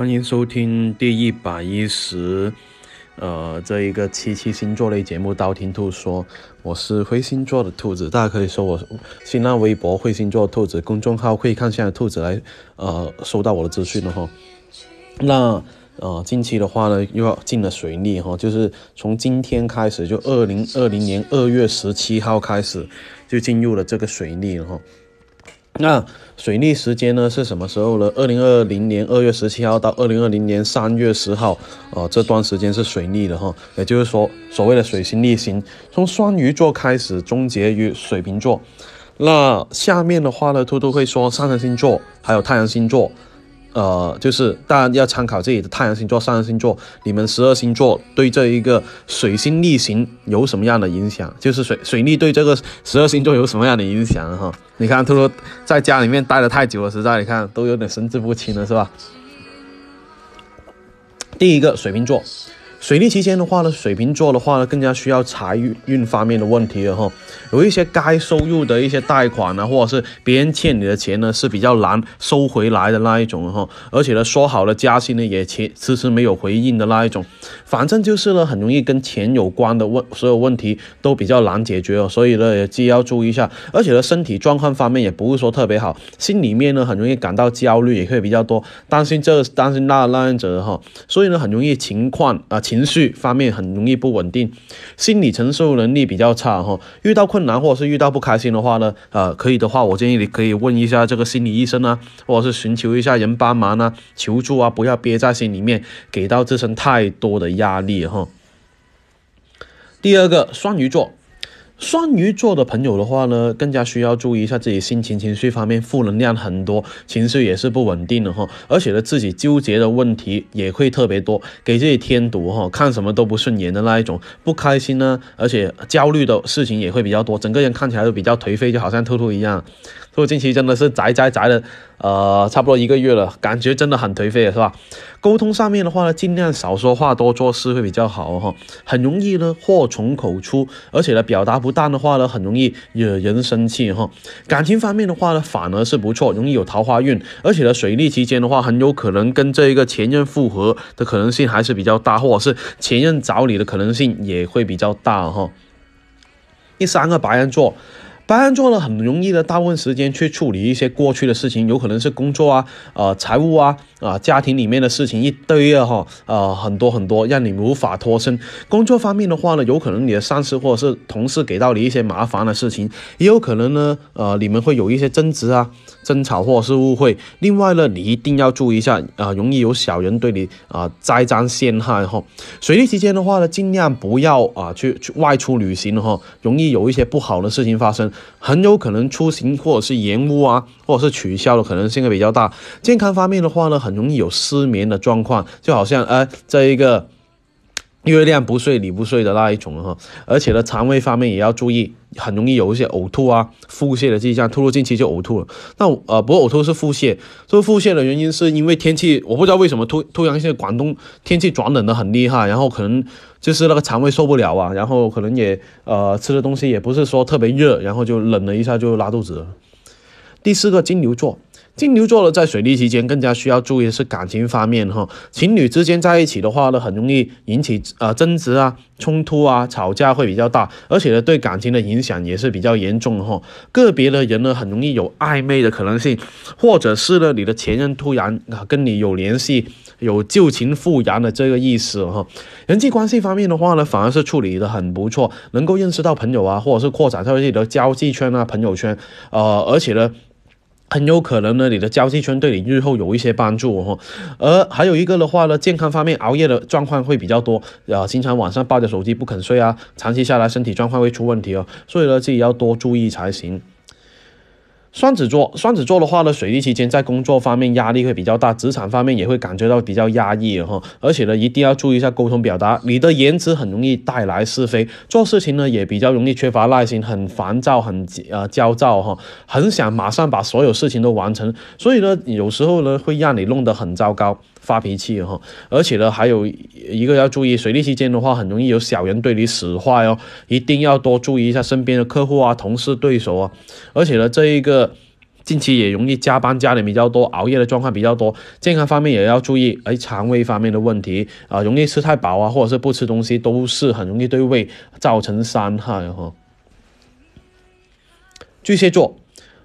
欢迎收听第一百一十，呃，这一个七七星座类节目《道听途说》，我是灰星座的兔子，大家可以搜我新浪微博“灰星座兔子”公众号，可以看现在兔子来，呃，收到我的资讯了哈。那呃，近期的话呢，又要进了水逆哈，就是从今天开始，就二零二零年二月十七号开始，就进入了这个水逆了哈。那水逆时间呢是什么时候呢？二零二零年二月十七号到二零二零年三月十号，哦，这段时间是水逆的哈，也就是说所谓的水星逆行，从双鱼座开始，终结于水瓶座。那下面的话呢，兔兔会说上升星座还有太阳星座。呃，就是大家要参考自己的太阳星座、上升星座，你们十二星座对这一个水星逆行有什么样的影响？就是水水逆对这个十二星座有什么样的影响？哈，你看，他说在家里面待了太久了，实在你看都有点神志不清了，是吧？第一个水瓶座。水逆期间的话呢，水瓶座的话呢，更加需要财运方面的问题了哈。有一些该收入的一些贷款呢，或者是别人欠你的钱呢，是比较难收回来的那一种哈。而且呢，说好了加薪呢，也迟迟没有回应的那一种。反正就是呢，很容易跟钱有关的问，所有问题都比较难解决哦。所以呢，也既要注意一下。而且呢，身体状况方面也不是说特别好，心里面呢很容易感到焦虑，也会比较多，担心这担心那那样子的哈。所以呢，很容易情况啊。情绪方面很容易不稳定，心理承受能力比较差哈。遇到困难或者是遇到不开心的话呢，呃，可以的话，我建议你可以问一下这个心理医生啊，或者是寻求一下人帮忙啊，求助啊，不要憋在心里面，给到自身太多的压力哈。第二个，双鱼座。双鱼座的朋友的话呢，更加需要注意一下自己心情、情绪方面，负能量很多，情绪也是不稳定的哈。而且呢，自己纠结的问题也会特别多，给自己添堵哈，看什么都不顺眼的那一种，不开心呢，而且焦虑的事情也会比较多，整个人看起来都比较颓废，就好像兔兔一样。兔兔近期真的是宅宅宅的。呃，差不多一个月了，感觉真的很颓废了，是吧？沟通上面的话呢，尽量少说话，多做事会比较好哈。很容易呢祸从口出，而且呢表达不当的话呢，很容易惹人生气哈。感情方面的话呢，反而是不错，容易有桃花运，而且呢水逆期间的话，很有可能跟这一个前任复合的可能性还是比较大，或者是前任找你的可能性也会比较大哈。第三个白羊座。白羊座呢，很容易的，大部分时间去处理一些过去的事情，有可能是工作啊、呃、财务啊、啊家庭里面的事情一堆啊，哈，呃，很多很多，让你无法脱身。工作方面的话呢，有可能你的上司或者是同事给到你一些麻烦的事情，也有可能呢，呃，你们会有一些争执啊、争吵或者是误会。另外呢，你一定要注意一下啊，容易有小人对你啊栽赃陷害哈。水逆期间的话呢，尽量不要啊去去外出旅行哈，容易有一些不好的事情发生。很有可能出行或者是延误啊，或者是取消的可能性会比较大。健康方面的话呢，很容易有失眠的状况，就好像呃这一个月亮不睡你不睡的那一种哈。而且呢，肠胃方面也要注意，很容易有一些呕吐啊、腹泻的迹象。突入近期就呕吐了。那呃，不呕吐是腹泻，这腹泻的原因是因为天气，我不知道为什么突突然现在广东天气转冷的很厉害，然后可能。就是那个肠胃受不了啊，然后可能也呃吃的东西也不是说特别热，然后就冷了一下就拉肚子了。第四个金牛座。金牛座的在水逆期间更加需要注意的是感情方面哈，情侣之间在一起的话呢，很容易引起呃争执啊、冲突啊、吵架会比较大，而且呢对感情的影响也是比较严重的哈。个别的人呢很容易有暧昧的可能性，或者是呢你的前任突然啊跟你有联系，有旧情复燃的这个意思哈。人际关系方面的话呢，反而是处理的很不错，能够认识到朋友啊，或者是扩展自己的交际圈啊、朋友圈，呃，而且呢。很有可能呢，你的交际圈对你日后有一些帮助哦。而还有一个的话呢，健康方面熬夜的状况会比较多，啊，经常晚上抱着手机不肯睡啊，长期下来身体状况会出问题哦，所以呢，自己要多注意才行。双子座，双子座的话呢，水逆期间在工作方面压力会比较大，职场方面也会感觉到比较压抑哈。而且呢，一定要注意一下沟通表达，你的言辞很容易带来是非，做事情呢也比较容易缺乏耐心，很烦躁，很呃焦躁哈，很想马上把所有事情都完成，所以呢，有时候呢会让你弄得很糟糕。发脾气哈，而且呢，还有一个要注意，水逆期间的话，很容易有小人对你使坏哦，一定要多注意一下身边的客户啊、同事、对手啊，而且呢，这一个。近期也容易加班加点比较多，熬夜的状况比较多，健康方面也要注意，哎，肠胃方面的问题啊，容易吃太饱啊，或者是不吃东西，都是很容易对胃造成伤害哈。巨蟹座。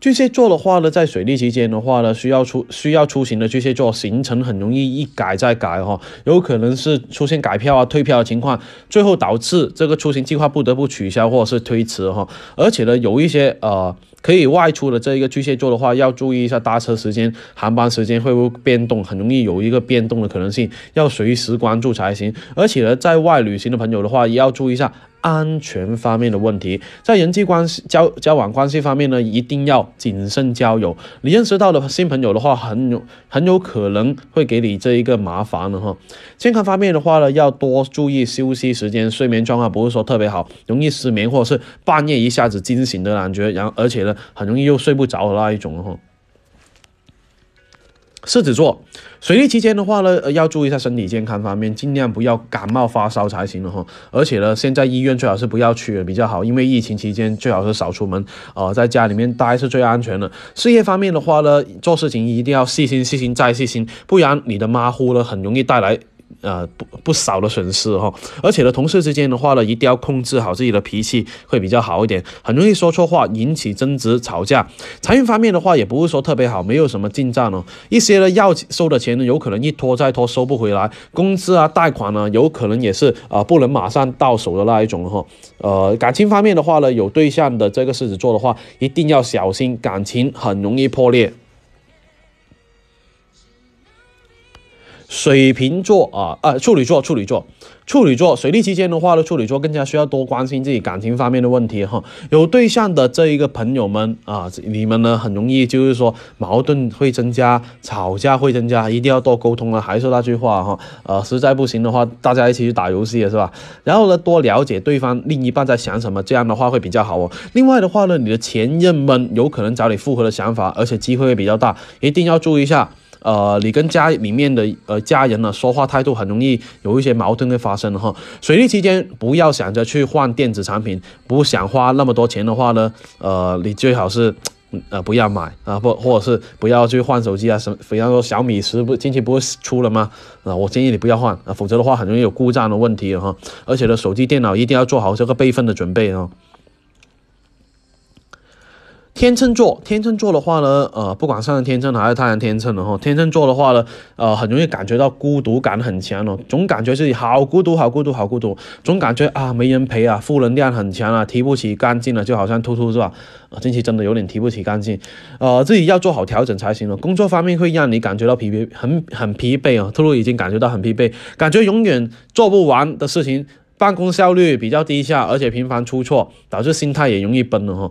巨蟹座的话呢，在水逆期间的话呢，需要出需要出行的巨蟹座行程很容易一改再改哈，有可能是出现改票啊、退票的情况，最后导致这个出行计划不得不取消或者是推迟哈。而且呢，有一些呃可以外出的这一个巨蟹座的话，要注意一下搭车时间、航班时间会不会变动，很容易有一个变动的可能性，要随时关注才行。而且呢，在外旅行的朋友的话，也要注意一下。安全方面的问题，在人际关系交交往关系方面呢，一定要谨慎交友。你认识到的新朋友的话，很有很有可能会给你这一个麻烦的哈。健康方面的话呢，要多注意休息时间，睡眠状况不是说特别好，容易失眠或者是半夜一下子惊醒的感觉，然后而且很容易又睡不着的那一种哈。狮子座，水逆期间的话呢，要注意一下身体健康方面，尽量不要感冒发烧才行了哈。而且呢，现在医院最好是不要去比较好，因为疫情期间最好是少出门，呃，在家里面待是最安全的。事业方面的话呢，做事情一定要细心、细心再细心，不然你的马虎呢，很容易带来。呃，不不少的损失哈，而且呢，同事之间的话呢，一定要控制好自己的脾气，会比较好一点，很容易说错话，引起争执吵架。财运方面的话，也不是说特别好，没有什么进账哦。一些呢要收的钱呢，有可能一拖再拖收不回来，工资啊、贷款呢，有可能也是啊，不能马上到手的那一种哈。呃，感情方面的话呢，有对象的这个狮子座的话，一定要小心，感情很容易破裂。水瓶座啊，呃，处女座，处女座，处女座，水逆期间的话呢，处女座更加需要多关心自己感情方面的问题哈。有对象的这一个朋友们啊，你们呢很容易就是说矛盾会增加，吵架会增加，一定要多沟通啊。还是那句话哈，呃，实在不行的话，大家一起去打游戏是吧？然后呢，多了解对方另一半在想什么，这样的话会比较好哦。另外的话呢，你的前任们有可能找你复合的想法，而且机会会比较大，一定要注意一下。呃，你跟家里面的呃家人呢说话态度很容易有一些矛盾会发生哈。水逆期间不要想着去换电子产品，不想花那么多钱的话呢，呃，你最好是呃不要买啊，或或者是不要去换手机啊，什么比方说小米十不近期不是出了吗？啊，我建议你不要换啊，否则的话很容易有故障的问题哈。而且呢，手机电脑一定要做好这个备份的准备啊。天秤座，天秤座的话呢，呃，不管上升天秤还是太阳天秤的哈，天秤座的话呢，呃，很容易感觉到孤独感很强哦，总感觉自己好孤独，好孤独，好孤独，总感觉啊没人陪啊，负能量很强啊，提不起干劲了，就好像秃秃是吧？啊，近期真的有点提不起干劲，呃，自己要做好调整才行了。工作方面会让你感觉到疲惫，很很疲惫啊，秃秃已经感觉到很疲惫，感觉永远做不完的事情，办公效率比较低下，而且频繁出错，导致心态也容易崩了哈。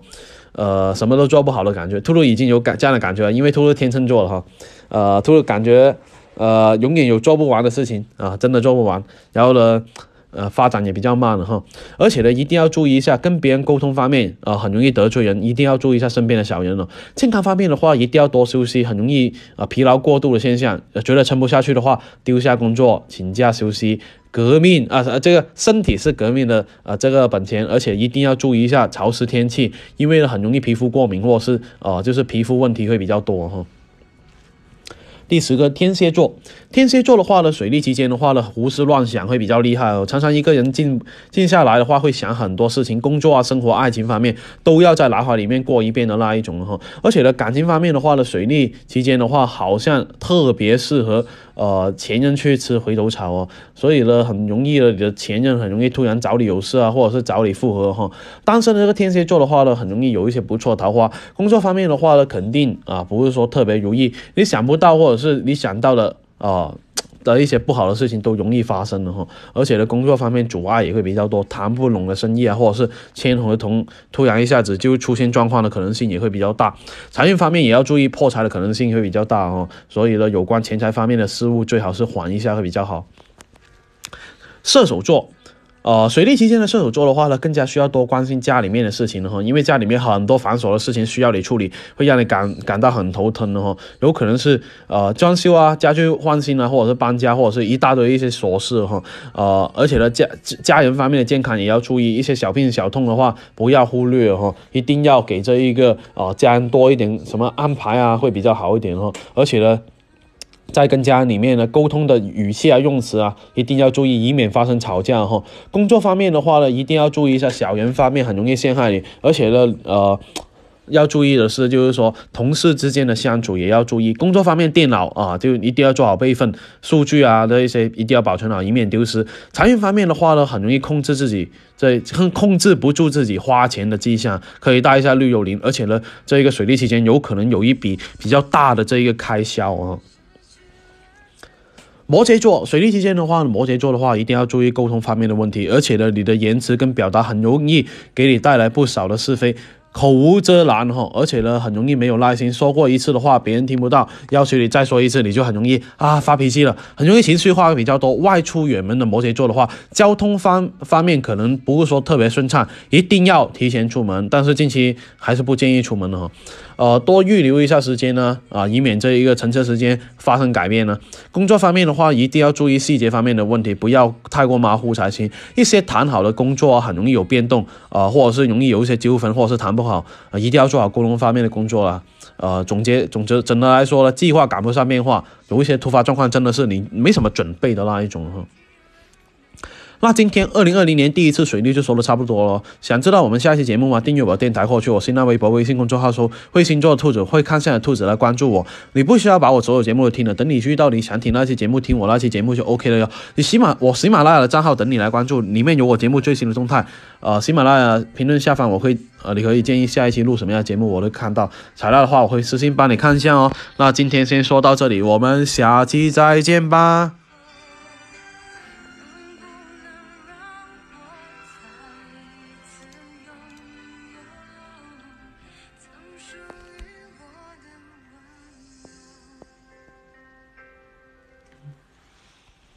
呃，什么都做不好的感觉，兔兔已经有感这样的感觉了，因为兔兔天秤座了哈，呃，兔兔感觉呃永远有做不完的事情啊，真的做不完，然后呢，呃，发展也比较慢了哈，而且呢，一定要注意一下跟别人沟通方面啊，很容易得罪人，一定要注意一下身边的小人了。健康方面的话，一定要多休息，很容易啊疲劳过度的现象，觉得撑不下去的话，丢下工作，请假休息。革命啊，这个身体是革命的啊，这个本钱，而且一定要注意一下潮湿天气，因为很容易皮肤过敏，或者是呃，就是皮肤问题会比较多哈。第十个天蝎座，天蝎座的话呢，水逆期间的话呢，胡思乱想会比较厉害哦。常常一个人静静下来的话，会想很多事情，工作啊、生活、爱情方面都要在脑海里面过一遍的那一种哈。而且呢，感情方面的话呢，水逆期间的话，好像特别适合呃前任去吃回头草哦。所以呢，很容易的，你的前任很容易突然找你有事啊，或者是找你复合哈。单身的这个天蝎座的话呢，很容易有一些不错桃花。工作方面的话呢，肯定啊不是说特别如意，你想不到或者。是你想到的啊的一些不好的事情都容易发生的哈，而且呢，工作方面阻碍也会比较多，谈不拢的生意啊，或者是签合同突然一下子就出现状况的可能性也会比较大。财运方面也要注意破财的可能性会比较大哦，所以呢，有关钱财方面的事物最好是缓一下会比较好。射手座。呃，水逆期间的射手座的话呢，更加需要多关心家里面的事情了哈，因为家里面很多繁琐的事情需要你处理，会让你感感到很头疼的哈。有可能是呃装修啊、家具换新啊，或者是搬家，或者是一大堆一些琐事哈。呃，而且呢，家家人方面的健康也要注意，一些小病小痛的话不要忽略哈，一定要给这一个呃家人多一点什么安排啊，会比较好一点哈。而且呢。在跟家里面呢沟通的语气啊、用词啊，一定要注意，以免发生吵架哈。工作方面的话呢，一定要注意一下，小人方面很容易陷害你，而且呢，呃。要注意的是，就是说同事之间的相处也要注意。工作方面，电脑啊，就一定要做好备份，数据啊的一些一定要保存好，以免丢失。财运方面的话呢，很容易控制自己，这控制不住自己花钱的迹象，可以带一下绿幽灵。而且呢，这一个水利期间有可能有一笔比较大的这一个开销啊。摩羯座水逆期间的话，摩羯座的话一定要注意沟通方面的问题，而且呢，你的言辞跟表达很容易给你带来不少的是非。口无遮拦哈，而且呢，很容易没有耐心。说过一次的话，别人听不到，要求你再说一次，你就很容易啊发脾气了，很容易情绪化比较多。外出远门的摩羯座的话，交通方方面可能不是说特别顺畅，一定要提前出门。但是近期还是不建议出门的哈。呃，多预留一下时间呢，啊，以免这一个乘车时间发生改变呢。工作方面的话，一定要注意细节方面的问题，不要太过马虎才行。一些谈好的工作很容易有变动，啊，或者是容易有一些纠纷，或者是谈不好，啊，一定要做好沟通方面的工作了。呃，总结总之，整的来说呢，计划赶不上变化，有一些突发状况真的是你没什么准备的那一种哈。那今天二零二零年第一次水逆就说的差不多了。想知道我们下一期节目吗？订阅我电台或去我新浪微博、微信公众号搜“会星座的兔子”，会看相的兔子来关注我。你不需要把我所有节目都听了，等你遇到你想听那期节目，听我那期节目就 OK 了哟。你喜马我喜马拉雅的账号等你来关注，里面有我节目最新的动态。呃，喜马拉雅评论下方我会呃，你可以建议下一期录什么样的节目，我都看到。材料的话，我会私信帮你看一下哦。那今天先说到这里，我们下期再见吧。